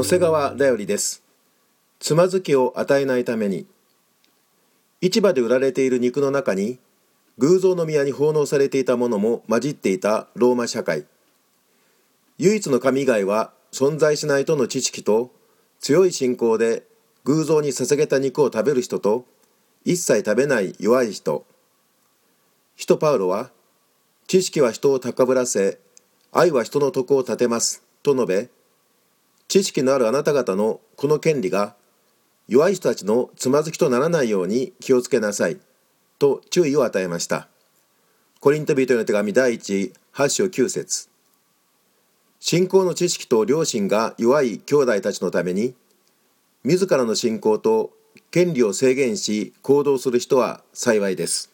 野瀬川だよりです。つまずきを与えないために。市場で売られている肉の中に偶像の宮に奉納されていたものも混じっていたローマ社会。唯一の神以外は存在しないとの知識と強い信仰で偶像に捧げた肉を食べる人と一切食べない弱い人。使徒パウロは知識は人を高ぶらせ愛は人の徳を立てますと述べ知識のあるあなた方のこの権利が弱い人たちのつまずきとならないように気をつけなさいと注意を与えました。コリント人への手紙第1 8章9節。信仰の知識と良心が弱い兄弟たちのために自らの信仰と権利を制限し行動する人は幸いです。